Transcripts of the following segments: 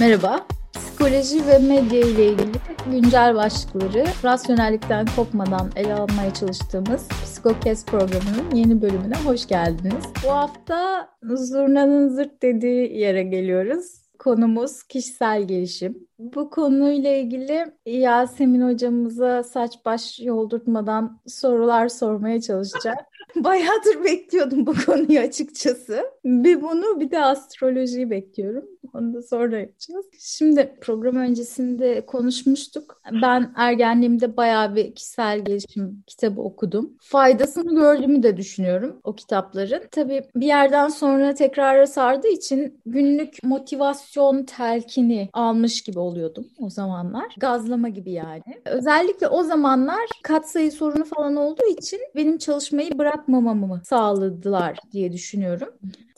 Merhaba. Psikoloji ve medya ile ilgili güncel başlıkları rasyonellikten kopmadan ele almaya çalıştığımız Psikokes programının yeni bölümüne hoş geldiniz. Bu hafta zurnanın zırt dediği yere geliyoruz. Konumuz kişisel gelişim. Bu konuyla ilgili Yasemin hocamıza saç baş yoldurtmadan sorular sormaya çalışacağım. Bayağıdır bekliyordum bu konuyu açıkçası. Bir bunu bir de astrolojiyi bekliyorum. Onu da sonra yapacağız. Şimdi program öncesinde konuşmuştuk. Ben ergenliğimde bayağı bir kişisel gelişim kitabı okudum. Faydasını gördüğümü de düşünüyorum o kitapların. Tabii bir yerden sonra tekrara sardığı için günlük motivasyon telkini almış gibi oluyordum o zamanlar. Gazlama gibi yani. Özellikle o zamanlar katsayı sorunu falan olduğu için benim çalışmayı bırakmamamı sağladılar diye düşünüyorum.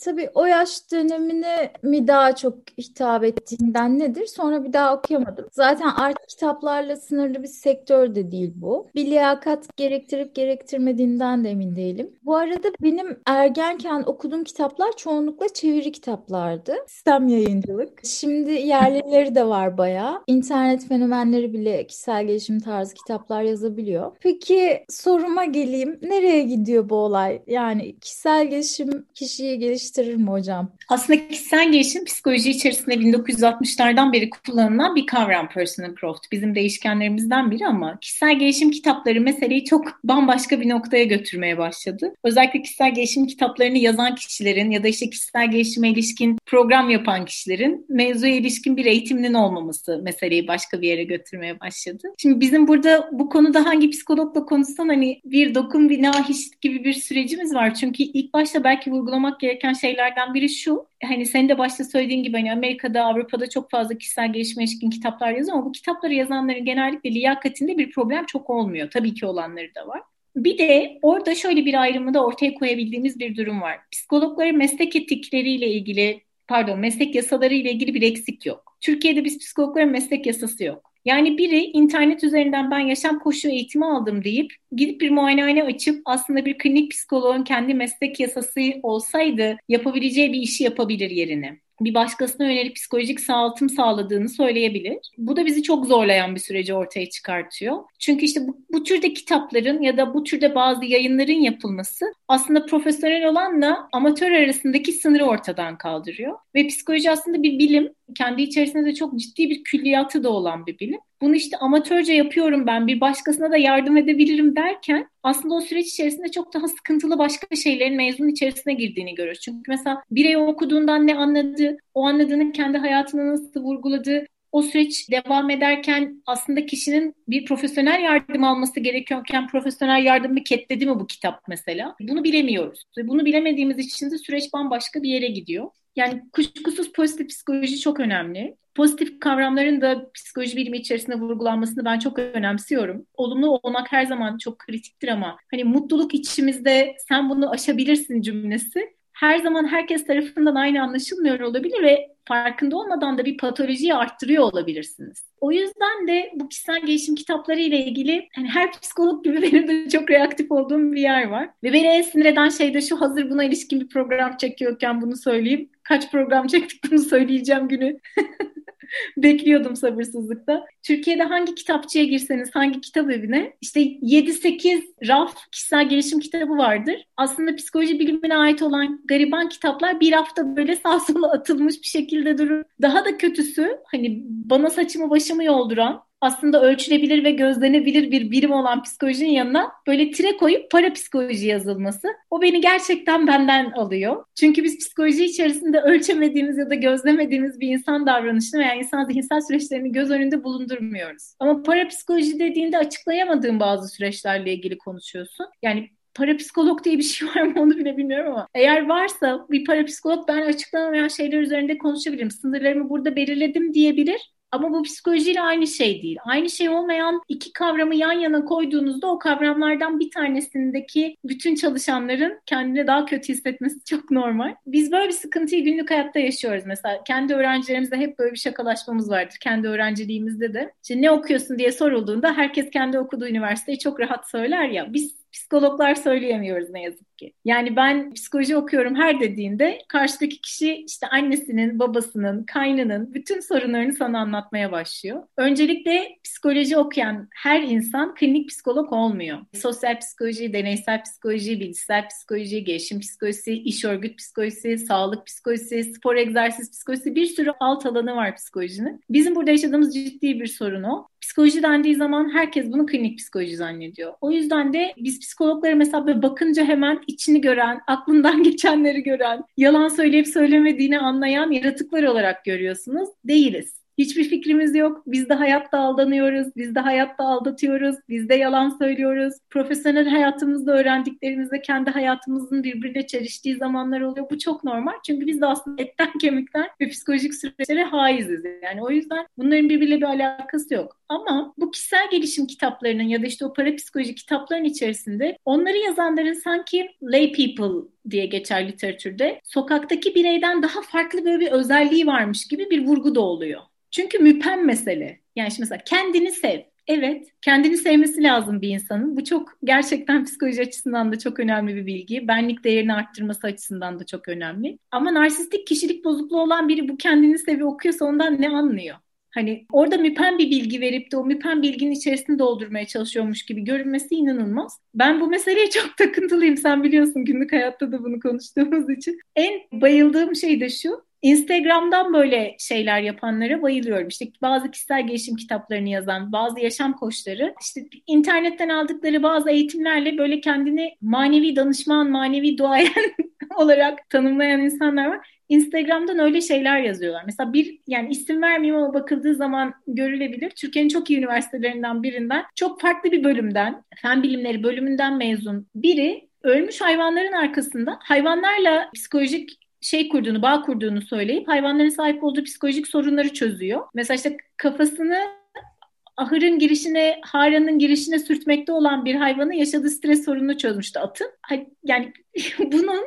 Tabii o yaş dönemine mi daha çok hitap ettiğinden nedir? Sonra bir daha okuyamadım. Zaten art kitaplarla sınırlı bir sektör de değil bu. Bir liyakat gerektirip gerektirmediğinden de emin değilim. Bu arada benim ergenken okuduğum kitaplar çoğunlukla çeviri kitaplardı. Sistem yayıncılık. Şimdi yerlileri de var bayağı. İnternet fenomenleri bile kişisel gelişim tarzı kitaplar yazabiliyor. Peki soruma geleyim. Nereye gidiyor bu olay? Yani kişisel gelişim kişiyi geliştirir mi hocam? Aslında kişisel gelişim psikoloji içerisinde 1960'lardan beri kullanılan bir kavram personal growth. Bizim değişkenlerimizden biri ama kişisel gelişim kitapları meseleyi çok bambaşka bir noktaya götürmeye başladı. Özellikle kişisel gelişim kitaplarını yazan kişilerin ya da işte kişisel gelişime ilişkin program yapan kişilerin mevzuya ilişkin bir eğitiminin olmaması meseleyi başka bir yere götürmeye başladı. Şimdi bizim burada bu konuda hangi psikologla konuşsan hani bir dokun bir nahiş gibi bir sürecimiz var. Çünkü ilk başta belki vurgulamak gereken şeylerden biri şu. Hani senin de başta söylediğin gibi hani Amerika'da, Avrupa'da çok fazla kişisel gelişime ilişkin kitaplar yazıyor ama bu kitapları yazanların genellikle liyakatinde bir problem çok olmuyor. Tabii ki olanları da var. Bir de orada şöyle bir ayrımı da ortaya koyabildiğimiz bir durum var. Psikologların meslek etikleriyle ilgili pardon meslek yasaları ile ilgili bir eksik yok. Türkiye'de biz psikologların meslek yasası yok. Yani biri internet üzerinden ben yaşam koşu eğitimi aldım deyip gidip bir muayenehane açıp aslında bir klinik psikoloğun kendi meslek yasası olsaydı yapabileceği bir işi yapabilir yerine bir başkasına yönelik psikolojik sağaltım sağladığını söyleyebilir. Bu da bizi çok zorlayan bir süreci ortaya çıkartıyor. Çünkü işte bu, bu türde kitapların ya da bu türde bazı yayınların yapılması aslında profesyonel olanla amatör arasındaki sınırı ortadan kaldırıyor. Ve psikoloji aslında bir bilim, kendi içerisinde de çok ciddi bir külliyatı da olan bir bilim. Bunu işte amatörce yapıyorum ben, bir başkasına da yardım edebilirim derken aslında o süreç içerisinde çok daha sıkıntılı başka şeylerin mezun içerisine girdiğini görüyoruz. Çünkü mesela birey okuduğundan ne anladı, o anladığını kendi hayatına nasıl vurguladı, o süreç devam ederken aslında kişinin bir profesyonel yardım alması gerekiyorken profesyonel yardımı ketledi mi bu kitap mesela? Bunu bilemiyoruz. Bunu bilemediğimiz için de süreç bambaşka bir yere gidiyor. Yani kuşkusuz pozitif psikoloji çok önemli. Pozitif kavramların da psikoloji bilimi içerisinde vurgulanmasını ben çok önemsiyorum. Olumlu olmak her zaman çok kritiktir ama hani mutluluk içimizde sen bunu aşabilirsin cümlesi her zaman herkes tarafından aynı anlaşılmıyor olabilir ve farkında olmadan da bir patolojiyi arttırıyor olabilirsiniz. O yüzden de bu kişisel gelişim kitapları ile ilgili hani her psikolog gibi benim de çok reaktif olduğum bir yer var. Ve beni en sinir eden şey de şu hazır buna ilişkin bir program çekiyorken bunu söyleyeyim. Kaç program çektik bunu söyleyeceğim günü. Bekliyordum sabırsızlıkla. Türkiye'de hangi kitapçıya girseniz, hangi kitap evine işte 7-8 raf kişisel gelişim kitabı vardır. Aslında psikoloji bilimine ait olan gariban kitaplar bir hafta böyle sağ sola atılmış bir şekilde durur. Daha da kötüsü hani bana saçımı başımı yolduran aslında ölçülebilir ve gözlenebilir bir birim olan psikolojinin yanına böyle tire koyup para psikoloji yazılması. O beni gerçekten benden alıyor. Çünkü biz psikoloji içerisinde ölçemediğimiz ya da gözlemediğimiz bir insan davranışını veya insan zihinsel süreçlerini göz önünde bulundurmuyoruz. Ama para psikoloji dediğinde açıklayamadığın bazı süreçlerle ilgili konuşuyorsun. Yani parapsikolog diye bir şey var mı onu bile bilmiyorum ama eğer varsa bir parapsikolog ben açıklanamayan şeyler üzerinde konuşabilirim. Sınırlarımı burada belirledim diyebilir ama bu psikolojiyle aynı şey değil. Aynı şey olmayan iki kavramı yan yana koyduğunuzda o kavramlardan bir tanesindeki bütün çalışanların kendini daha kötü hissetmesi çok normal. Biz böyle bir sıkıntıyı günlük hayatta yaşıyoruz. Mesela kendi öğrencilerimizde hep böyle bir şakalaşmamız vardır. Kendi öğrenciliğimizde de. İşte ne okuyorsun diye sorulduğunda herkes kendi okuduğu üniversiteyi çok rahat söyler ya. Biz psikologlar söyleyemiyoruz ne yazık ki. Yani ben psikoloji okuyorum her dediğinde karşıdaki kişi işte annesinin, babasının, kaynının bütün sorunlarını sana anlatmaya başlıyor. Öncelikle psikoloji okuyan her insan klinik psikolog olmuyor. Sosyal psikoloji, deneysel psikoloji, bilişsel psikoloji, gelişim psikolojisi, iş örgüt psikolojisi, sağlık psikolojisi, spor egzersiz psikolojisi bir sürü alt alanı var psikolojinin. Bizim burada yaşadığımız ciddi bir sorun o. Psikoloji dendiği zaman herkes bunu klinik psikoloji zannediyor. O yüzden de biz psikologlara mesela böyle bakınca hemen içini gören, aklından geçenleri gören, yalan söyleyip söylemediğini anlayan yaratıklar olarak görüyorsunuz. Değiliz. Hiçbir fikrimiz yok. Biz de hayatta aldanıyoruz. Biz de hayatta aldatıyoruz. Biz de yalan söylüyoruz. Profesyonel hayatımızda öğrendiklerimizde kendi hayatımızın birbirine çeliştiği zamanlar oluyor. Bu çok normal. Çünkü biz de aslında etten kemikten ve psikolojik süreçlere haiziz. Yani o yüzden bunların birbiriyle bir alakası yok. Ama bu kişisel gelişim kitaplarının ya da işte o parapsikoloji kitapların içerisinde onları yazanların sanki lay people diye geçer literatürde sokaktaki bireyden daha farklı böyle bir özelliği varmış gibi bir vurgu da oluyor. Çünkü müpem mesele. Yani şimdi mesela kendini sev. Evet, kendini sevmesi lazım bir insanın. Bu çok gerçekten psikoloji açısından da çok önemli bir bilgi. Benlik değerini arttırması açısından da çok önemli. Ama narsistik kişilik bozukluğu olan biri bu kendini sevi okuyorsa ondan ne anlıyor? Hani orada müpen bir bilgi verip de o müpen bilginin içerisini doldurmaya çalışıyormuş gibi görünmesi inanılmaz. Ben bu meseleye çok takıntılıyım. Sen biliyorsun günlük hayatta da bunu konuştuğumuz için. En bayıldığım şey de şu. Instagram'dan böyle şeyler yapanlara bayılıyorum. İşte bazı kişisel gelişim kitaplarını yazan, bazı yaşam koçları, işte internetten aldıkları bazı eğitimlerle böyle kendini manevi danışman, manevi duayen olarak tanımlayan insanlar var. Instagram'dan öyle şeyler yazıyorlar. Mesela bir yani isim vermeyeyim ama bakıldığı zaman görülebilir. Türkiye'nin çok iyi üniversitelerinden birinden çok farklı bir bölümden, fen bilimleri bölümünden mezun biri ölmüş hayvanların arkasında hayvanlarla psikolojik şey kurduğunu, bağ kurduğunu söyleyip hayvanların sahip olduğu psikolojik sorunları çözüyor. Mesela işte kafasını ahırın girişine, haranın girişine sürtmekte olan bir hayvanın yaşadığı stres sorununu çözmüştü atın. Yani bunun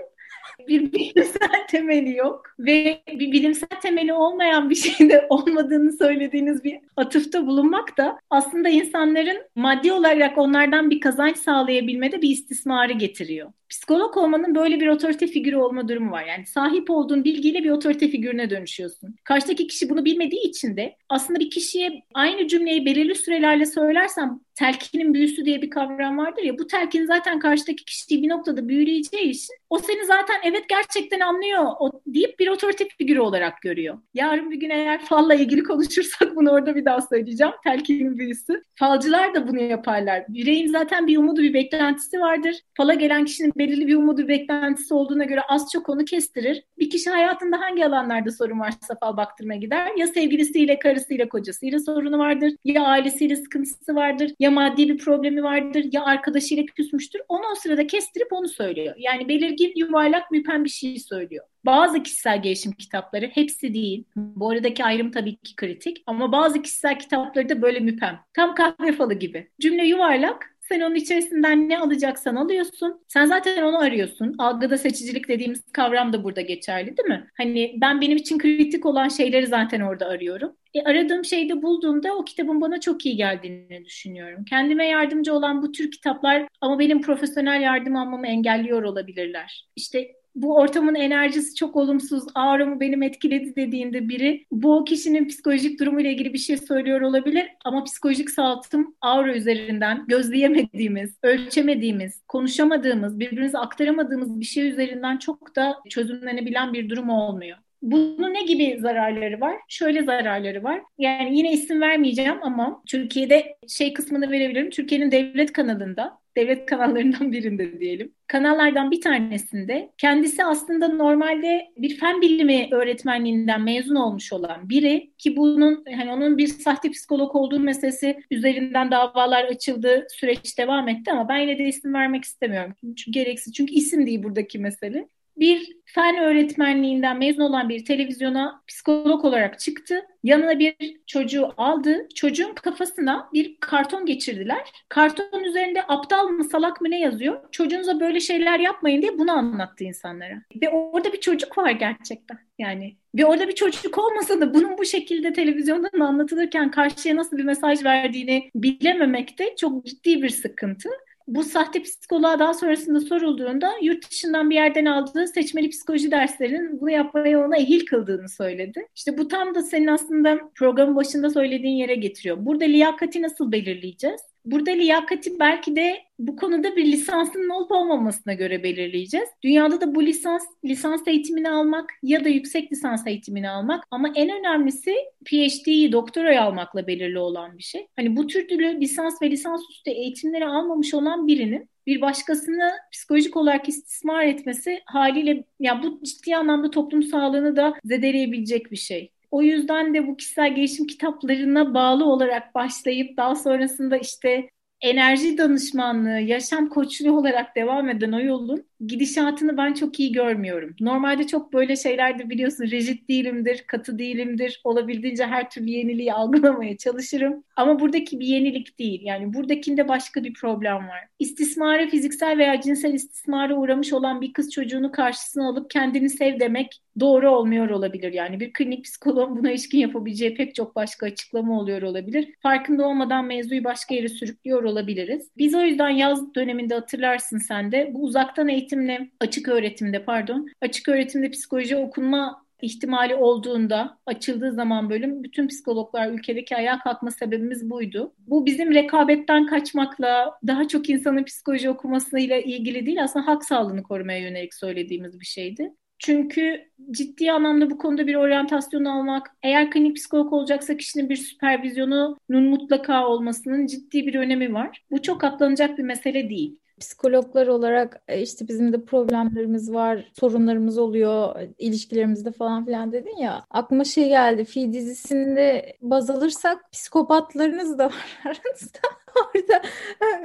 bir bilimsel temeli yok ve bir bilimsel temeli olmayan bir şeyde olmadığını söylediğiniz bir atıfta bulunmak da aslında insanların maddi olarak onlardan bir kazanç sağlayabilmede bir istismarı getiriyor psikolog olmanın böyle bir otorite figürü olma durumu var. Yani sahip olduğun bilgiyle bir otorite figürüne dönüşüyorsun. Karşıdaki kişi bunu bilmediği için de aslında bir kişiye aynı cümleyi belirli sürelerle söylersem telkinin büyüsü diye bir kavram vardır ya bu telkin zaten karşıdaki kişiyi bir noktada büyüleyeceği için o seni zaten evet gerçekten anlıyor o, deyip bir otorite figürü olarak görüyor. Yarın bir gün eğer falla ilgili konuşursak bunu orada bir daha söyleyeceğim. Telkinin büyüsü. Falcılar da bunu yaparlar. Bireyin zaten bir umudu bir beklentisi vardır. Fala gelen kişinin belirli bir umudu, beklentisi olduğuna göre az çok onu kestirir. Bir kişi hayatında hangi alanlarda sorun varsa fal baktırmaya gider. Ya sevgilisiyle, karısıyla, kocasıyla sorunu vardır. Ya ailesiyle sıkıntısı vardır. Ya maddi bir problemi vardır. Ya arkadaşıyla küsmüştür. Onu o sırada kestirip onu söylüyor. Yani belirgin, yuvarlak, müpen bir şey söylüyor. Bazı kişisel gelişim kitapları, hepsi değil. Bu aradaki ayrım tabii ki kritik. Ama bazı kişisel kitapları da böyle müpem. Tam kahve falı gibi. Cümle yuvarlak, sen onun içerisinden ne alacaksan alıyorsun. Sen zaten onu arıyorsun. Algıda seçicilik dediğimiz kavram da burada geçerli değil mi? Hani ben benim için kritik olan şeyleri zaten orada arıyorum. E, aradığım şeyde bulduğumda o kitabın bana çok iyi geldiğini düşünüyorum. Kendime yardımcı olan bu tür kitaplar ama benim profesyonel yardım almamı engelliyor olabilirler. İşte bu ortamın enerjisi çok olumsuz, ağrımı benim etkiledi dediğinde biri bu kişinin psikolojik durumuyla ilgili bir şey söylüyor olabilir ama psikolojik sağlıkım aura üzerinden gözleyemediğimiz, ölçemediğimiz, konuşamadığımız, birbirimize aktaramadığımız bir şey üzerinden çok da çözümlenebilen bir durum olmuyor. Bunun ne gibi zararları var? Şöyle zararları var. Yani yine isim vermeyeceğim ama Türkiye'de şey kısmını verebilirim. Türkiye'nin devlet kanalında devlet kanallarından birinde diyelim. Kanallardan bir tanesinde kendisi aslında normalde bir fen bilimi öğretmenliğinden mezun olmuş olan biri ki bunun hani onun bir sahte psikolog olduğu meselesi üzerinden davalar açıldı, süreç devam etti ama ben yine de isim vermek istemiyorum. Çünkü gereksiz. Çünkü isim değil buradaki mesele bir fen öğretmenliğinden mezun olan bir televizyona psikolog olarak çıktı. Yanına bir çocuğu aldı. Çocuğun kafasına bir karton geçirdiler. Karton üzerinde aptal mı salak mı ne yazıyor? Çocuğunuza böyle şeyler yapmayın diye bunu anlattı insanlara. Ve orada bir çocuk var gerçekten. Yani ve orada bir çocuk olmasa da bunun bu şekilde televizyondan anlatılırken karşıya nasıl bir mesaj verdiğini bilememek de çok ciddi bir sıkıntı. Bu sahte psikoloğa daha sonrasında sorulduğunda yurt dışından bir yerden aldığı seçmeli psikoloji derslerinin bunu yapmaya ona ehil kıldığını söyledi. İşte bu tam da senin aslında programın başında söylediğin yere getiriyor. Burada liyakati nasıl belirleyeceğiz? Burada liyakati belki de bu konuda bir lisansının olup olmamasına göre belirleyeceğiz. Dünyada da bu lisans lisans eğitimini almak ya da yüksek lisans eğitimini almak ama en önemlisi PhD'yi doktorayı almakla belirli olan bir şey. Hani bu tür türlü lisans ve lisans üstü eğitimleri almamış olan birinin bir başkasını psikolojik olarak istismar etmesi haliyle ya bu ciddi anlamda toplum sağlığını da zedeleyebilecek bir şey. O yüzden de bu kişisel gelişim kitaplarına bağlı olarak başlayıp daha sonrasında işte enerji danışmanlığı, yaşam koçluğu olarak devam eden o yolun gidişatını ben çok iyi görmüyorum. Normalde çok böyle şeylerde biliyorsun rejit değilimdir, katı değilimdir. Olabildiğince her türlü yeniliği algılamaya çalışırım. Ama buradaki bir yenilik değil. Yani buradakinde başka bir problem var. İstismara, fiziksel veya cinsel istismara uğramış olan bir kız çocuğunu karşısına alıp kendini sev demek doğru olmuyor olabilir. Yani bir klinik psikolog buna ilişkin yapabileceği pek çok başka açıklama oluyor olabilir. Farkında olmadan mevzuyu başka yere sürüklüyor olabiliriz. Biz o yüzden yaz döneminde hatırlarsın sen de bu uzaktan eğitimle açık öğretimde pardon açık öğretimde psikoloji okunma ihtimali olduğunda açıldığı zaman bölüm bütün psikologlar ülkedeki ayağa kalkma sebebimiz buydu. Bu bizim rekabetten kaçmakla daha çok insanın psikoloji okumasıyla ilgili değil aslında hak sağlığını korumaya yönelik söylediğimiz bir şeydi. Çünkü ciddi anlamda bu konuda bir oryantasyon almak, eğer klinik psikolog olacaksa kişinin bir süpervizyonunun mutlaka olmasının ciddi bir önemi var. Bu çok atlanacak bir mesele değil psikologlar olarak e, işte bizim de problemlerimiz var, sorunlarımız oluyor ilişkilerimizde falan filan dedin ya. Aklıma şey geldi. Fi dizisinde baz alırsak psikopatlarınız da var aranızda. Orada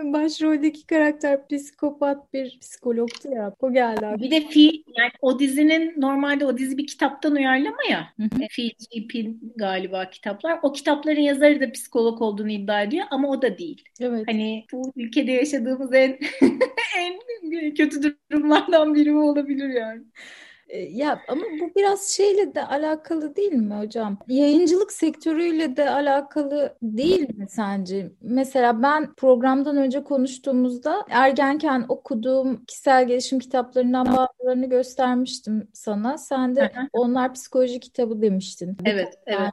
başroldeki karakter psikopat bir psikologtu ya. O geldi abi. Bir de Fi yani o dizinin normalde o dizi bir kitaptan uyarlama ya. Fi GP galiba kitaplar. O kitapların yazarı da psikolog olduğunu iddia ediyor ama o da değil. Evet. Hani bu ülkede yaşadığımız en en kötü durumlardan biri olabilir yani. E, ya ama bu biraz şeyle de alakalı değil mi hocam? Yayıncılık sektörüyle de alakalı değil mi sence? Mesela ben programdan önce konuştuğumuzda ergenken okuduğum kişisel gelişim kitaplarından bazılarını göstermiştim sana. Sen de onlar psikoloji kitabı demiştin. Evet, evet.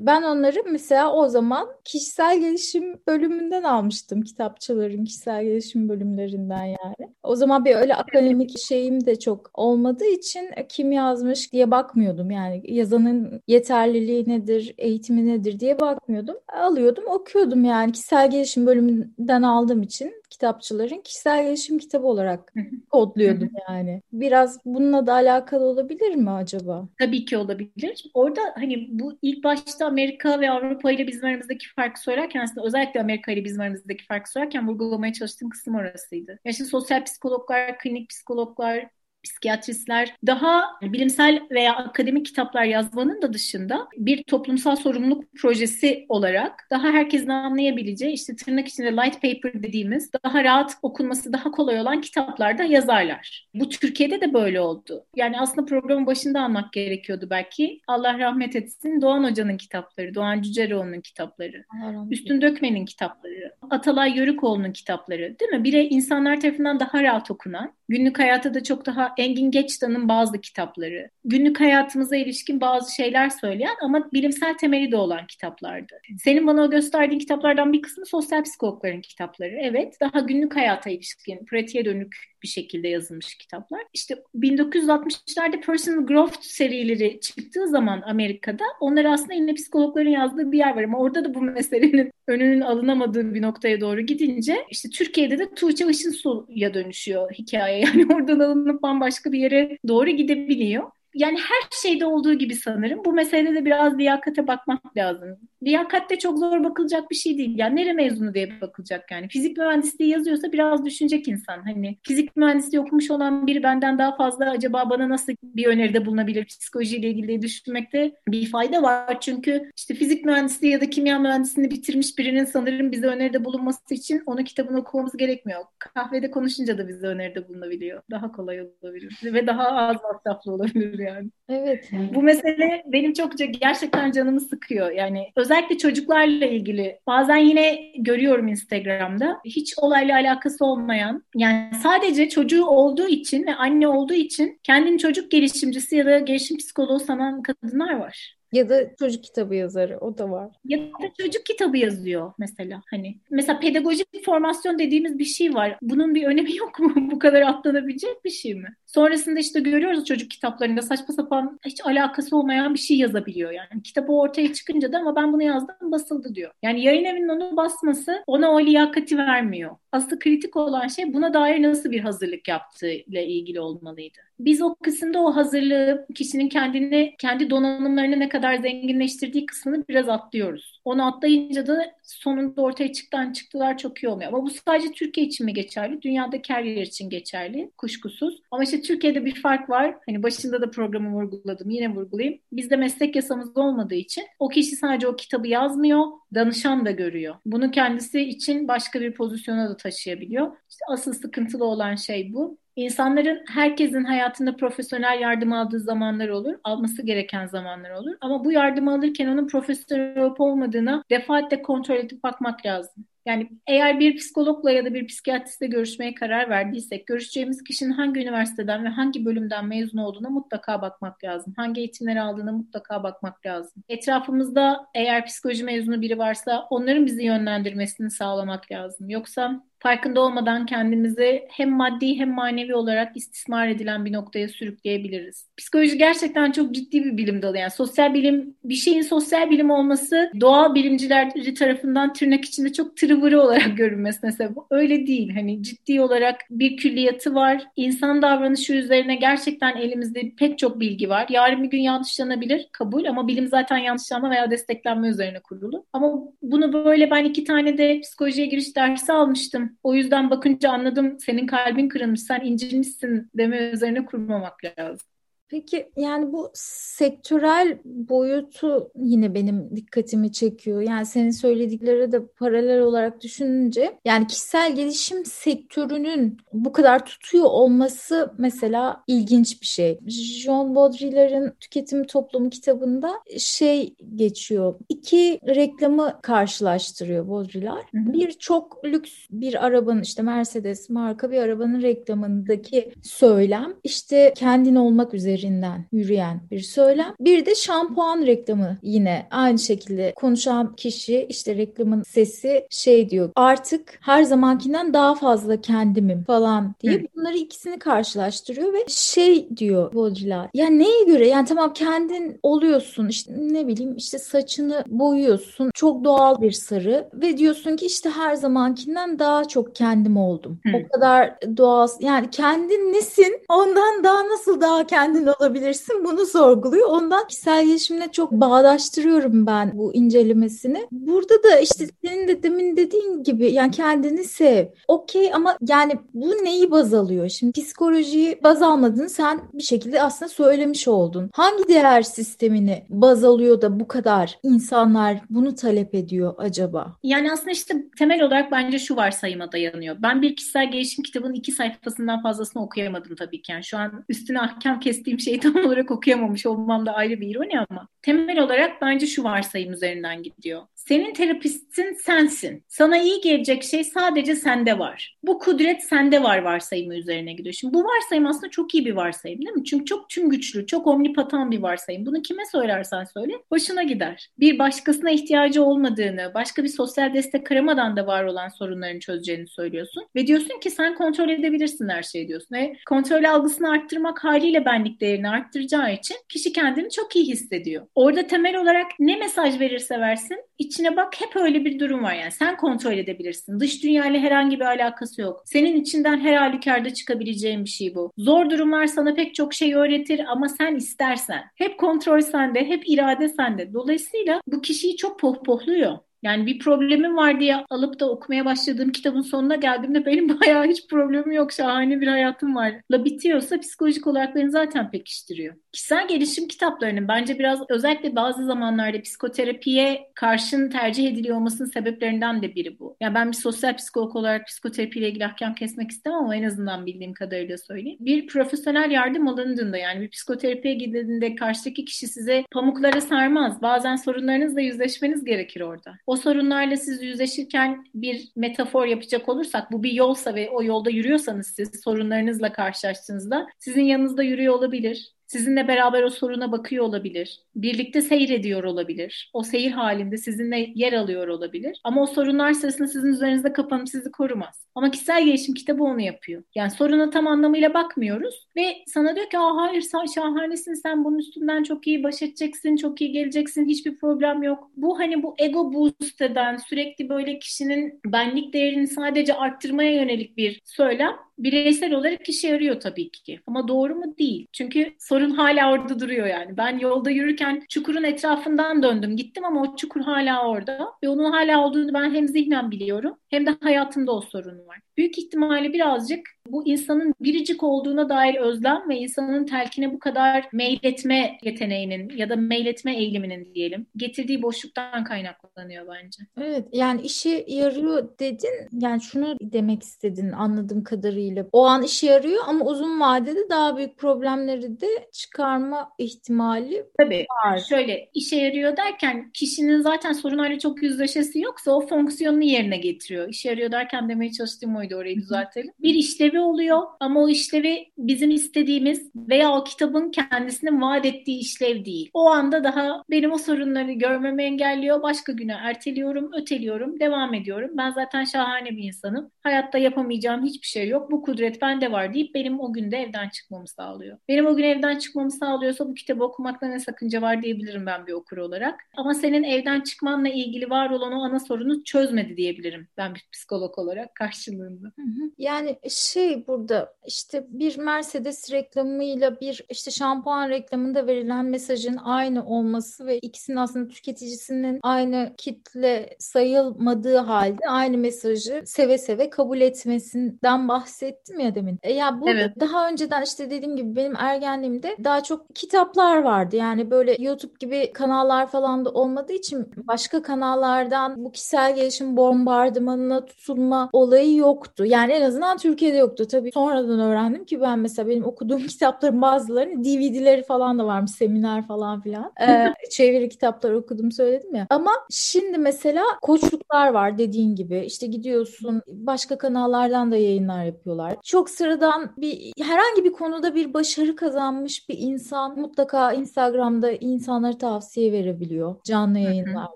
Ben onları mesela o zaman kişisel gelişim bölümünden almıştım. Kitapçıların kişisel gelişim bölümlerinden yani. O zaman bir öyle akademik şeyim de çok olmadığı için için kim yazmış diye bakmıyordum. Yani yazanın yeterliliği nedir, eğitimi nedir diye bakmıyordum. Alıyordum, okuyordum yani kişisel gelişim bölümünden aldığım için kitapçıların kişisel gelişim kitabı olarak kodluyordum yani. Biraz bununla da alakalı olabilir mi acaba? Tabii ki olabilir. Orada hani bu ilk başta Amerika ve Avrupa ile bizim aramızdaki farkı söylerken aslında özellikle Amerika ile bizim aramızdaki farkı söylerken vurgulamaya çalıştığım kısım orasıydı. Ya şimdi sosyal psikologlar, klinik psikologlar, psikiyatristler daha bilimsel veya akademik kitaplar yazmanın da dışında bir toplumsal sorumluluk projesi olarak daha herkesin anlayabileceği işte tırnak içinde light paper dediğimiz daha rahat okunması daha kolay olan kitaplarda yazarlar. Bu Türkiye'de de böyle oldu. Yani aslında programın başında almak gerekiyordu belki. Allah rahmet etsin Doğan Hoca'nın kitapları, Doğan Cüceroğlu'nun kitapları, Üstün Dökmen'in kitapları, Atalay Yörükoğlu'nun kitapları değil mi? Bire insanlar tarafından daha rahat okunan, günlük hayatta da çok daha Engin Geçtan'ın bazı kitapları, günlük hayatımıza ilişkin bazı şeyler söyleyen ama bilimsel temeli de olan kitaplardı. Senin bana gösterdiğin kitaplardan bir kısmı sosyal psikologların kitapları. Evet, daha günlük hayata ilişkin, pratiğe dönük bir şekilde yazılmış kitaplar. İşte 1960'larda Personal Growth serileri çıktığı zaman Amerika'da onlar aslında yine psikologların yazdığı bir yer var ama orada da bu meselenin önünün alınamadığı bir noktaya doğru gidince işte Türkiye'de de Tuğçe Işınsu'ya dönüşüyor hikaye. Yani oradan alınıp bambaşka bir yere doğru gidebiliyor yani her şeyde olduğu gibi sanırım bu meselede de biraz liyakate bakmak lazım. Liyakat de çok zor bakılacak bir şey değil. Yani nere mezunu diye bakılacak yani. Fizik mühendisliği yazıyorsa biraz düşünecek insan. Hani fizik mühendisliği okumuş olan biri benden daha fazla acaba bana nasıl bir öneride bulunabilir psikolojiyle ilgili düşünmekte bir fayda var. Çünkü işte fizik mühendisliği ya da kimya mühendisliğini bitirmiş birinin sanırım bize öneride bulunması için onun kitabını okumamız gerekmiyor. Kahvede konuşunca da bize öneride bulunabiliyor. Daha kolay olabilir ve daha az masraflı olabilir yani. Evet. Bu mesele benim çok gerçekten canımı sıkıyor. Yani özellikle çocuklarla ilgili bazen yine görüyorum Instagram'da hiç olayla alakası olmayan yani sadece çocuğu olduğu için ve anne olduğu için kendini çocuk gelişimcisi ya da gelişim psikoloğu sanan kadınlar var. Ya da çocuk kitabı yazarı o da var. Ya da çocuk kitabı yazıyor mesela. Hani mesela pedagojik formasyon dediğimiz bir şey var. Bunun bir önemi yok mu? Bu kadar atlanabilecek bir şey mi? Sonrasında işte görüyoruz çocuk kitaplarında saçma sapan hiç alakası olmayan bir şey yazabiliyor yani. Kitabı ortaya çıkınca da ama ben bunu yazdım basıldı diyor. Yani yayın evinin onu basması ona o liyakati vermiyor. Asıl kritik olan şey buna dair nasıl bir hazırlık yaptığı ile ilgili olmalıydı. Biz o kısımda o hazırlığı kişinin kendini, kendi donanımlarını ne kadar zenginleştirdiği kısmını biraz atlıyoruz. Onu atlayınca da sonunda ortaya çıktan çıktılar çok iyi olmuyor. Ama bu sadece Türkiye için mi geçerli? Dünyadaki her yer için geçerli kuşkusuz. Ama işte Türkiye'de bir fark var. Hani başında da programı vurguladım. Yine vurgulayayım. Bizde meslek yasamız olmadığı için o kişi sadece o kitabı yazmıyor, danışan da görüyor. Bunu kendisi için başka bir pozisyona da taşıyabiliyor. İşte asıl sıkıntılı olan şey bu. İnsanların herkesin hayatında profesyonel yardım aldığı zamanlar olur, alması gereken zamanlar olur. Ama bu yardım alırken onun profesyonel olup olmadığına defaatle kontrol edip bakmak lazım. Yani eğer bir psikologla ya da bir psikiyatristle görüşmeye karar verdiysek, görüşeceğimiz kişinin hangi üniversiteden ve hangi bölümden mezun olduğuna mutlaka bakmak lazım. Hangi eğitimleri aldığına mutlaka bakmak lazım. Etrafımızda eğer psikoloji mezunu biri varsa onların bizi yönlendirmesini sağlamak lazım. Yoksa farkında olmadan kendimizi hem maddi hem manevi olarak istismar edilen bir noktaya sürükleyebiliriz. Psikoloji gerçekten çok ciddi bir bilim dalı. Yani sosyal bilim, bir şeyin sosyal bilim olması doğal bilimciler tarafından tırnak içinde çok tırıvırı olarak görünmesine sebep. Öyle değil. Hani ciddi olarak bir külliyatı var. İnsan davranışı üzerine gerçekten elimizde pek çok bilgi var. Yarın bir gün yanlışlanabilir, kabul ama bilim zaten yanlışlanma veya desteklenme üzerine kurulu. Ama bunu böyle ben iki tane de psikolojiye giriş dersi almıştım. O yüzden bakınca anladım senin kalbin kırılmış, sen incinmişsin deme üzerine kurmamak lazım. Peki yani bu sektörel boyutu yine benim dikkatimi çekiyor. Yani senin söyledikleri de paralel olarak düşününce yani kişisel gelişim sektörünün bu kadar tutuyor olması mesela ilginç bir şey. John Baudrillard'ın Tüketim Toplumu kitabında şey geçiyor. İki reklamı karşılaştırıyor Baudrillard. Bir çok lüks bir arabanın işte Mercedes marka bir arabanın reklamındaki söylem işte kendin olmak üzere üzerinden yürüyen bir söylem. Bir de şampuan reklamı yine aynı şekilde konuşan kişi işte reklamın sesi şey diyor artık her zamankinden daha fazla kendimim falan diye Hı. bunları ikisini karşılaştırıyor ve şey diyor Baudrillard ya neye göre yani tamam kendin oluyorsun işte ne bileyim işte saçını boyuyorsun çok doğal bir sarı ve diyorsun ki işte her zamankinden daha çok kendim oldum. Hı. O kadar doğal yani kendin nesin ondan daha nasıl daha kendin olabilirsin bunu sorguluyor. Ondan kişisel gelişimle çok bağdaştırıyorum ben bu incelemesini. Burada da işte senin de demin dediğin gibi yani kendini sev. Okey ama yani bu neyi baz alıyor? Şimdi psikolojiyi baz almadığını sen bir şekilde aslında söylemiş oldun. Hangi değer sistemini baz alıyor da bu kadar insanlar bunu talep ediyor acaba? Yani aslında işte temel olarak bence şu varsayıma dayanıyor. Ben bir kişisel gelişim kitabının iki sayfasından fazlasını okuyamadım tabii ki. Yani şu an üstüne ahkam kestiğim şeyi tam olarak okuyamamış olmam da ayrı bir ironi ama temel olarak bence şu varsayım üzerinden gidiyor. Senin terapistin sensin. Sana iyi gelecek şey sadece sende var. Bu kudret sende var varsayımı üzerine gidiyor. Şimdi bu varsayım aslında çok iyi bir varsayım değil mi? Çünkü çok tüm güçlü, çok omnipatan bir varsayım. Bunu kime söylersen söyle hoşuna gider. Bir başkasına ihtiyacı olmadığını, başka bir sosyal destek aramadan da var olan sorunlarını çözeceğini söylüyorsun. Ve diyorsun ki sen kontrol edebilirsin her şeyi diyorsun. Ve kontrol algısını arttırmak haliyle benlik değerini arttıracağı için kişi kendini çok iyi hissediyor. Orada temel olarak ne mesaj verirse versin içine bak hep öyle bir durum var yani. Sen kontrol edebilirsin. Dış dünyayla herhangi bir alakası yok. Senin içinden her halükarda çıkabileceğin bir şey bu. Zor durumlar sana pek çok şey öğretir ama sen istersen. Hep kontrol sende, hep irade sende. Dolayısıyla bu kişiyi çok pohpohluyor. Yani bir problemim var diye alıp da okumaya başladığım kitabın sonuna geldiğimde benim bayağı hiç problemim yok, şahane bir hayatım var. La bitiyorsa psikolojik olarak beni zaten pekiştiriyor. Kişisel gelişim kitaplarının bence biraz özellikle bazı zamanlarda psikoterapiye karşın tercih ediliyor olmasının sebeplerinden de biri bu. Yani ben bir sosyal psikolog olarak psikoterapiyle ilgili ahkam kesmek istemem ama en azından bildiğim kadarıyla söyleyeyim. Bir profesyonel yardım alındığında yani bir psikoterapiye gidildiğinde karşıdaki kişi size pamuklara sarmaz. Bazen sorunlarınızla yüzleşmeniz gerekir orada. O sorunlarla siz yüzleşirken bir metafor yapacak olursak bu bir yolsa ve o yolda yürüyorsanız siz sorunlarınızla karşılaştığınızda sizin yanınızda yürüyor olabilir. Sizinle beraber o soruna bakıyor olabilir. Birlikte seyrediyor olabilir. O seyir halinde sizinle yer alıyor olabilir. Ama o sorunlar sırasında sizin üzerinizde kapanıp sizi korumaz. Ama kişisel gelişim kitabı onu yapıyor. Yani soruna tam anlamıyla bakmıyoruz ve sana diyor ki Aa, hayır sen şahanesin sen bunun üstünden çok iyi baş edeceksin, çok iyi geleceksin, hiçbir problem yok. Bu hani bu ego boost eden sürekli böyle kişinin benlik değerini sadece arttırmaya yönelik bir söylem bireysel olarak işe yarıyor tabii ki. Ama doğru mu? Değil. Çünkü sorun hala orada duruyor yani. Ben yolda yürürken çukurun etrafından döndüm gittim ama o çukur hala orada. Ve onun hala olduğunu ben hem zihnen biliyorum hem de hayatımda o sorun var. Büyük ihtimalle birazcık bu insanın biricik olduğuna dair özlem ve insanın telkine bu kadar meyletme yeteneğinin ya da meyletme eğiliminin diyelim getirdiği boşluktan kaynaklanıyor bence. Evet yani işe yarıyor dedin yani şunu demek istedin anladığım kadarıyla. O an işe yarıyor ama uzun vadede daha büyük problemleri de çıkarma ihtimali Tabii. var. Şöyle işe yarıyor derken kişinin zaten sorunlarla çok yüzleşesi yoksa o fonksiyonunu yerine getiriyor. İşe yarıyor derken demeye çalıştığım oydu orayı düzeltelim. Bir işlevi oluyor ama o işlevi bizim istediğimiz veya o kitabın kendisinin vaat ettiği işlev değil. O anda daha benim o sorunları görmemi engelliyor. Başka güne erteliyorum, öteliyorum, devam ediyorum. Ben zaten şahane bir insanım. Hayatta yapamayacağım hiçbir şey yok. Bu kudret bende var deyip benim o günde evden çıkmamı sağlıyor. Benim o gün evden çıkmamı sağlıyorsa bu kitabı okumakta ne sakınca var diyebilirim ben bir okur olarak. Ama senin evden çıkmanla ilgili var olan o ana sorunu çözmedi diyebilirim ben bir psikolog olarak karşılığında. Yani şey burada işte bir Mercedes reklamıyla bir işte şampuan reklamında verilen mesajın aynı olması ve ikisinin aslında tüketicisinin aynı kitle sayılmadığı halde aynı mesajı seve seve kabul etmesinden bahsettim ya demin. E ya bu evet. daha önceden işte dediğim gibi benim ergenliğimde daha çok kitaplar vardı. Yani böyle YouTube gibi kanallar falan da olmadığı için başka kanallardan bu kişisel gelişim bombardımanına tutulma olayı yoktu. Yani en azından Türkiye'de yoktu. Tabii sonradan öğrendim ki ben mesela benim okuduğum kitapların bazılarının DVD'leri falan da varmış. Seminer falan filan. Ee, çeviri kitaplar okudum söyledim ya. Ama şimdi mesela koçluklar var dediğin gibi. İşte gidiyorsun başka kanallardan da yayınlar yapıyorlar. Çok sıradan bir herhangi bir konuda bir başarı kazanmış bir insan mutlaka Instagram'da insanlara tavsiye verebiliyor. Canlı yayınlar,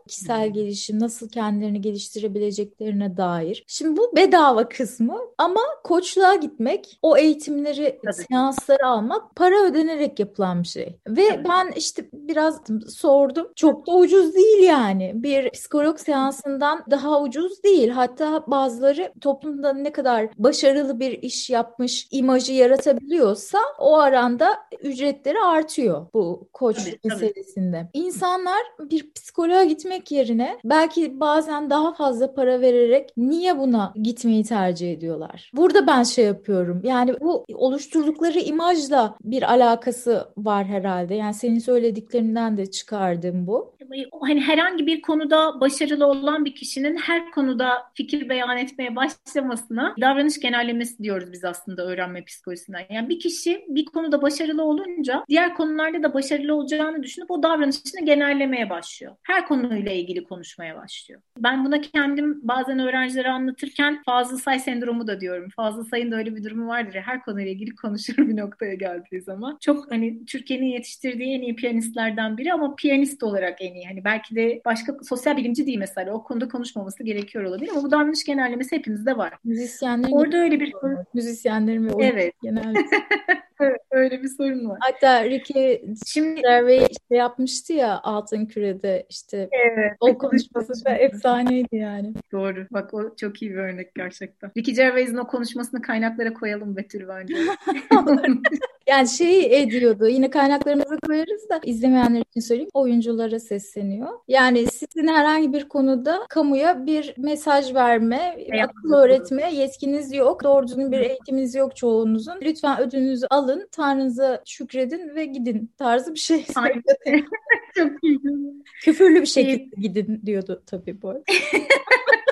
kişisel gelişim, nasıl kendilerini geliştirebileceklerine dair. Şimdi bu bedava kısmı ama koçluğa gitmek, o eğitimleri, Tabii. seansları almak para ödenerek yapılan bir şey. Ve evet. ben işte biraz sordum. Çok da ucuz değil yani. Bir psikolog seansından daha ucuz değil. Hatta bazıları toplumda ne kadar başarılı bir iş yapmış imajı yaratabiliyorsa o aranda ücretleri artıyor bu koç tabii, meselesinde. Tabii. İnsanlar bir psikoloğa gitmek yerine belki bazen daha fazla para vererek niye buna gitmeyi tercih ediyorlar? Burada ben şey yapıyorum. Yani bu oluşturdukları imajla bir alakası var herhalde. Yani senin söylediklerinden de çıkardım bu. Hani herhangi bir konuda başarılı olan bir kişinin her konuda fikir beyan etmeye başlamasına davranış genellemesi diyoruz biz aslında öğrenme psikolojisinden. Yani bir kişi bir konuda başarılı olunca diğer konularda da başarılı olacağını düşünüp o davranışını genellemeye başlıyor. Her konuyla ilgili konuşmaya başlıyor. Ben buna kendim bazen öğrencilere anlatırken fazla say sendromu da diyorum. Fazla sayın da öyle bir durumu vardır ya her konuyla ilgili konuşur bir noktaya geldiği zaman. Çok hani Türkiye'nin yetiştirdiği en iyi piyanistlerden biri ama piyanist olarak en iyi. Hani belki de başka sosyal bilimci değil mesela o konuda konuşmaması gerekiyor olabilir ama bu davranış genellemesi hepimizde var. Müzisyenlerin Orada öyle bir müzisyenlerin ve evet. genelde Evet, öyle bir sorun var. Hatta Ricky şimdi Gervais işte yapmıştı ya Altın Küre'de işte evet, o konuşması da efsaneydi yani. Doğru. Bak o çok iyi bir örnek gerçekten. Ricky Gervais'in o konuşmasını kaynaklara koyalım Betül bence. Yani şey ediyordu yine kaynaklarımıza koyarız da izlemeyenler için söyleyeyim oyunculara sesleniyor. Yani sizin herhangi bir konuda kamuya bir mesaj verme, evet. akıl öğretme yetkiniz yok. Doğru düzgün bir eğitiminiz yok çoğunuzun. Lütfen ödünüzü alın, Tanrınıza şükredin ve gidin tarzı bir şey. Çok iyi. Küfürlü bir şekilde gidin diyordu tabii bu arada.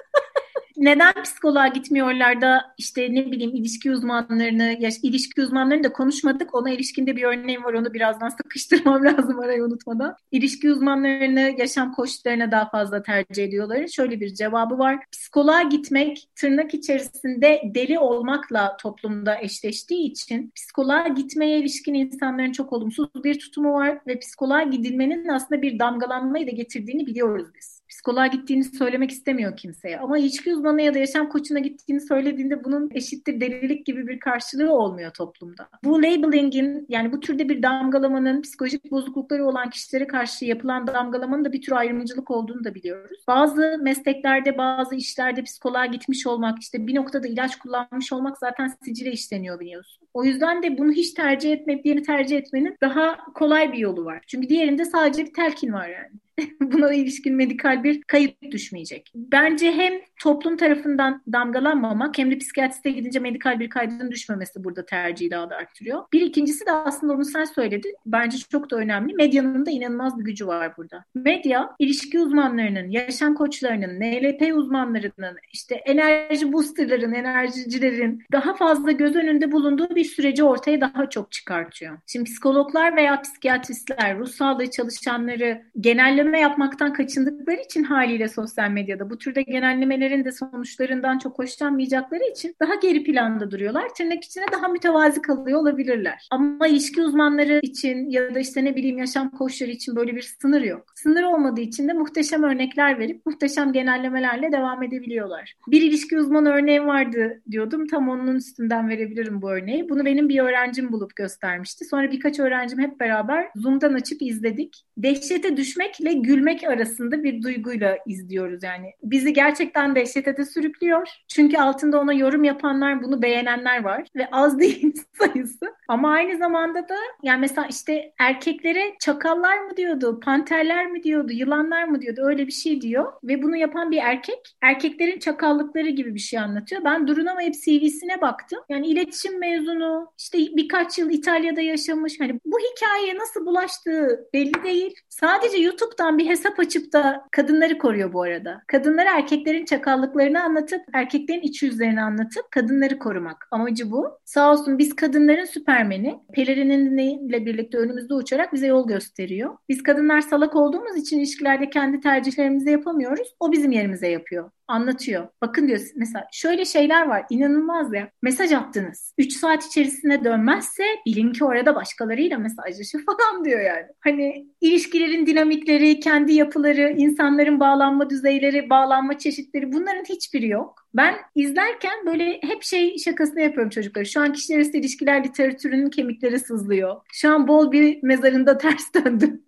neden psikoloğa gitmiyorlar da işte ne bileyim ilişki uzmanlarını, ya ilişki uzmanlarını da konuşmadık. Ona ilişkinde bir örneğim var. Onu birazdan sıkıştırmam lazım arayı unutmadan. İlişki uzmanlarını yaşam koçlarına daha fazla tercih ediyorlar. Şöyle bir cevabı var. Psikoloğa gitmek tırnak içerisinde deli olmakla toplumda eşleştiği için psikoloğa gitmeye ilişkin insanların çok olumsuz bir tutumu var ve psikoloğa gidilmenin aslında bir damgalanmayı da getirdiğini biliyoruz biz psikoloğa gittiğini söylemek istemiyor kimseye. Ama ilişki uzmanı ya da yaşam koçuna gittiğini söylediğinde bunun eşittir delilik gibi bir karşılığı olmuyor toplumda. Bu labeling'in yani bu türde bir damgalamanın psikolojik bozuklukları olan kişilere karşı yapılan damgalamanın da bir tür ayrımcılık olduğunu da biliyoruz. Bazı mesleklerde, bazı işlerde psikoloğa gitmiş olmak, işte bir noktada ilaç kullanmış olmak zaten sicile işleniyor biliyorsun. O yüzden de bunu hiç tercih etmeyip diğerini tercih etmenin daha kolay bir yolu var. Çünkü diğerinde sadece bir telkin var yani. buna ilişkin medikal bir kayıt düşmeyecek. Bence hem toplum tarafından damgalanmamak hem de psikiyatriste gidince medikal bir kaydın düşmemesi burada tercihi daha da arttırıyor. Bir ikincisi de aslında onu sen söyledin. Bence çok da önemli. Medyanın da inanılmaz bir gücü var burada. Medya ilişki uzmanlarının, yaşam koçlarının, NLP uzmanlarının, işte enerji boosterların, enerjicilerin daha fazla göz önünde bulunduğu bir süreci ortaya daha çok çıkartıyor. Şimdi psikologlar veya psikiyatristler, ruh sağlığı çalışanları genelleme genelleme yapmaktan kaçındıkları için haliyle sosyal medyada bu türde genellemelerin de sonuçlarından çok hoşlanmayacakları için daha geri planda duruyorlar. Tırnak içine daha mütevazi kalıyor olabilirler. Ama ilişki uzmanları için ya da işte ne bileyim yaşam koçları için böyle bir sınır yok. Sınır olmadığı için de muhteşem örnekler verip muhteşem genellemelerle devam edebiliyorlar. Bir ilişki uzmanı örneği vardı diyordum. Tam onun üstünden verebilirim bu örneği. Bunu benim bir öğrencim bulup göstermişti. Sonra birkaç öğrencim hep beraber Zoom'dan açıp izledik. Dehşete düşmekle gülmek arasında bir duyguyla izliyoruz yani. Bizi gerçekten dehşete de sürüklüyor. Çünkü altında ona yorum yapanlar, bunu beğenenler var ve az değil sayısı. Ama aynı zamanda da yani mesela işte erkeklere çakallar mı diyordu, panterler mi diyordu, yılanlar mı diyordu öyle bir şey diyor. Ve bunu yapan bir erkek erkeklerin çakallıkları gibi bir şey anlatıyor. Ben durunamayıp CV'sine baktım. Yani iletişim mezunu, işte birkaç yıl İtalya'da yaşamış. Hani bu hikayeye nasıl bulaştığı belli değil. Sadece YouTube'da YouTube'dan bir hesap açıp da kadınları koruyor bu arada. Kadınları erkeklerin çakallıklarını anlatıp, erkeklerin iç yüzlerini anlatıp kadınları korumak. Amacı bu. Sağ olsun biz kadınların süpermeni. Pelerininle birlikte önümüzde uçarak bize yol gösteriyor. Biz kadınlar salak olduğumuz için ilişkilerde kendi tercihlerimizi yapamıyoruz. O bizim yerimize yapıyor anlatıyor. Bakın diyor mesela şöyle şeyler var inanılmaz ya. Mesaj attınız. 3 saat içerisinde dönmezse bilin ki orada başkalarıyla mesajlaşır falan diyor yani. Hani ilişkilerin dinamikleri, kendi yapıları, insanların bağlanma düzeyleri, bağlanma çeşitleri bunların hiçbiri yok. Ben izlerken böyle hep şey şakasını yapıyorum çocukları. Şu an kişiler arası ilişkiler literatürünün kemikleri sızlıyor. Şu an bol bir mezarında ters döndüm.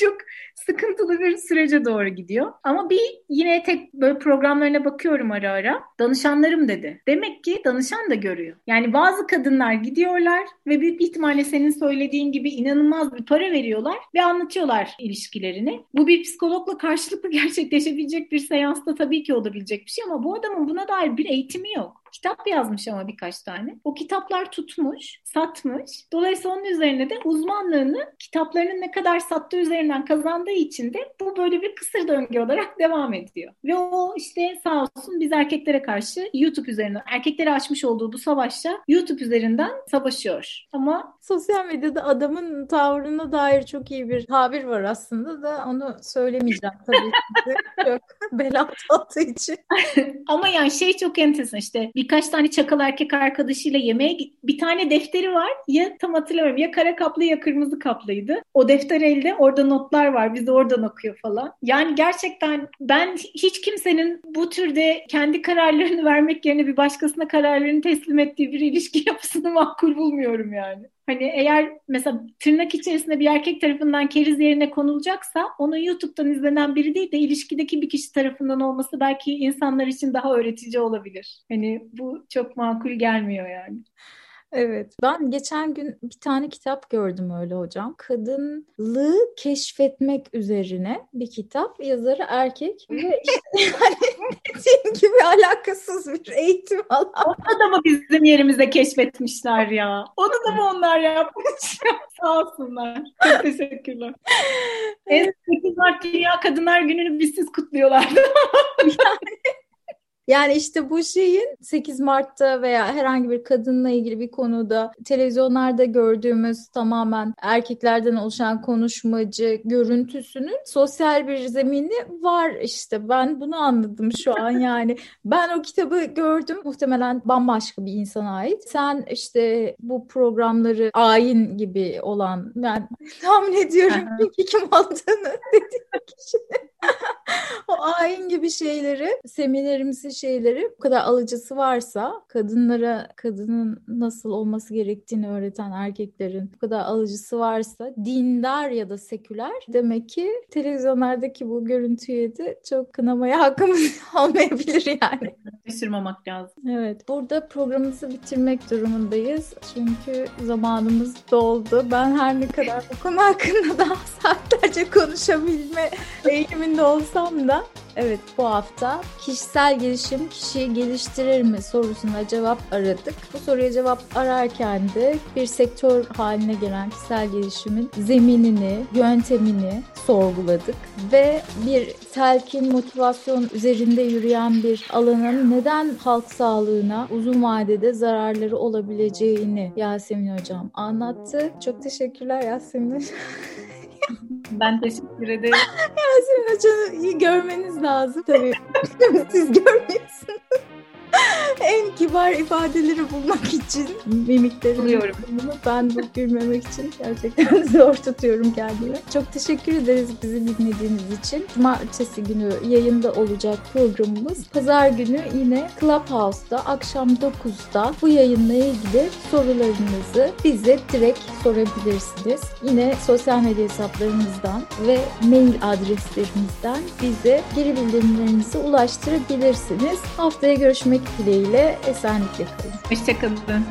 Çok sıkıntılı bir sürece doğru gidiyor. Ama bir yine tek böyle programlarına bakıyorum ara ara. Danışanlarım dedi. Demek ki danışan da görüyor. Yani bazı kadınlar gidiyorlar ve büyük ihtimalle senin söylediğin gibi inanılmaz bir para veriyorlar ve anlatıyorlar ilişkilerini. Bu bir psikologla karşılıklı gerçekleşebilecek bir seansta tabii ki olabilecek bir şey ama bu adamın buna dair bir eğitimi yok. Kitap yazmış ama birkaç tane. O kitaplar tutmuş, satmış. Dolayısıyla onun üzerine de uzmanlığını kitaplarının ne kadar sattığı üzerinden kazandığı için de bu böyle bir kısır döngü olarak devam ediyor. Ve o işte sağ olsun biz erkeklere karşı YouTube üzerinden, erkeklere açmış olduğu bu savaşta YouTube üzerinden savaşıyor. Ama sosyal medyada adamın tavrına dair çok iyi bir tabir var aslında da onu söylemeyeceğim tabii ki. çok bela tattığı için. Ama yani şey çok enteresan işte bir birkaç tane çakal erkek arkadaşıyla yemeğe bir tane defteri var. Ya tam hatırlamıyorum ya kara kaplı ya kırmızı kaplıydı. O defter elde orada notlar var. Bizi oradan okuyor falan. Yani gerçekten ben hiç kimsenin bu türde kendi kararlarını vermek yerine bir başkasına kararlarını teslim ettiği bir ilişki yapısını makul bulmuyorum yani. Hani eğer mesela tırnak içerisinde bir erkek tarafından keriz yerine konulacaksa onun YouTube'dan izlenen biri değil de ilişkideki bir kişi tarafından olması belki insanlar için daha öğretici olabilir. Hani bu çok makul gelmiyor yani. Evet. Ben geçen gün bir tane kitap gördüm öyle hocam. Kadınlığı keşfetmek üzerine bir kitap. Yazarı erkek ve işte yani dediğim gibi alakasız bir eğitim alan. Onu da mı bizim yerimizde keşfetmişler ya? Onu da mı onlar yapmış? Sağ olsunlar. Çok teşekkürler. En 8 Mart Dünya Kadınlar Günü'nü bizsiz kutluyorlardı. yani yani işte bu şeyin 8 Mart'ta veya herhangi bir kadınla ilgili bir konuda televizyonlarda gördüğümüz tamamen erkeklerden oluşan konuşmacı görüntüsünün sosyal bir zemini var işte. Ben bunu anladım şu an yani. Ben o kitabı gördüm. Muhtemelen bambaşka bir insana ait. Sen işte bu programları ayin gibi olan ben tahmin ediyorum kim olduğunu dediğim kişinin o ayin gibi şeyleri, seminerimizi şeyleri bu kadar alıcısı varsa kadınlara kadının nasıl olması gerektiğini öğreten erkeklerin bu kadar alıcısı varsa dindar ya da seküler demek ki televizyonlardaki bu görüntüye de çok kınamaya hakkımız olmayabilir yani. Şaşırmamak lazım. Evet. Burada programımızı bitirmek durumundayız. Çünkü zamanımız doldu. Ben her ne kadar bu konu hakkında daha saatlerce konuşabilme eğiliminde olsam da Evet bu hafta kişisel gelişim kişiyi geliştirir mi sorusuna cevap aradık. Bu soruya cevap ararken de bir sektör haline gelen kişisel gelişimin zeminini, yöntemini sorguladık ve bir telkin motivasyon üzerinde yürüyen bir alanın neden halk sağlığına uzun vadede zararları olabileceğini Yasemin hocam anlattı. Çok teşekkürler Yasemin. Ben teşekkür ederim. Yasemin Hoca'yı görmeniz lazım tabii. Siz görmüyorsunuz. en kibar ifadeleri bulmak için mimikleri buluyorum. Ben bu gülmemek için gerçekten zor tutuyorum kendimi. Çok teşekkür ederiz bizi dinlediğiniz için. Cumartesi günü yayında olacak programımız. Pazar günü yine Clubhouse'da akşam 9'da bu yayınla ilgili sorularınızı bize direkt sorabilirsiniz. Yine sosyal medya hesaplarımızdan ve mail adreslerimizden bize geri bildirimlerinizi ulaştırabilirsiniz. Haftaya görüşmek dileğiyle esenlikle kalın. Hoşçakalın.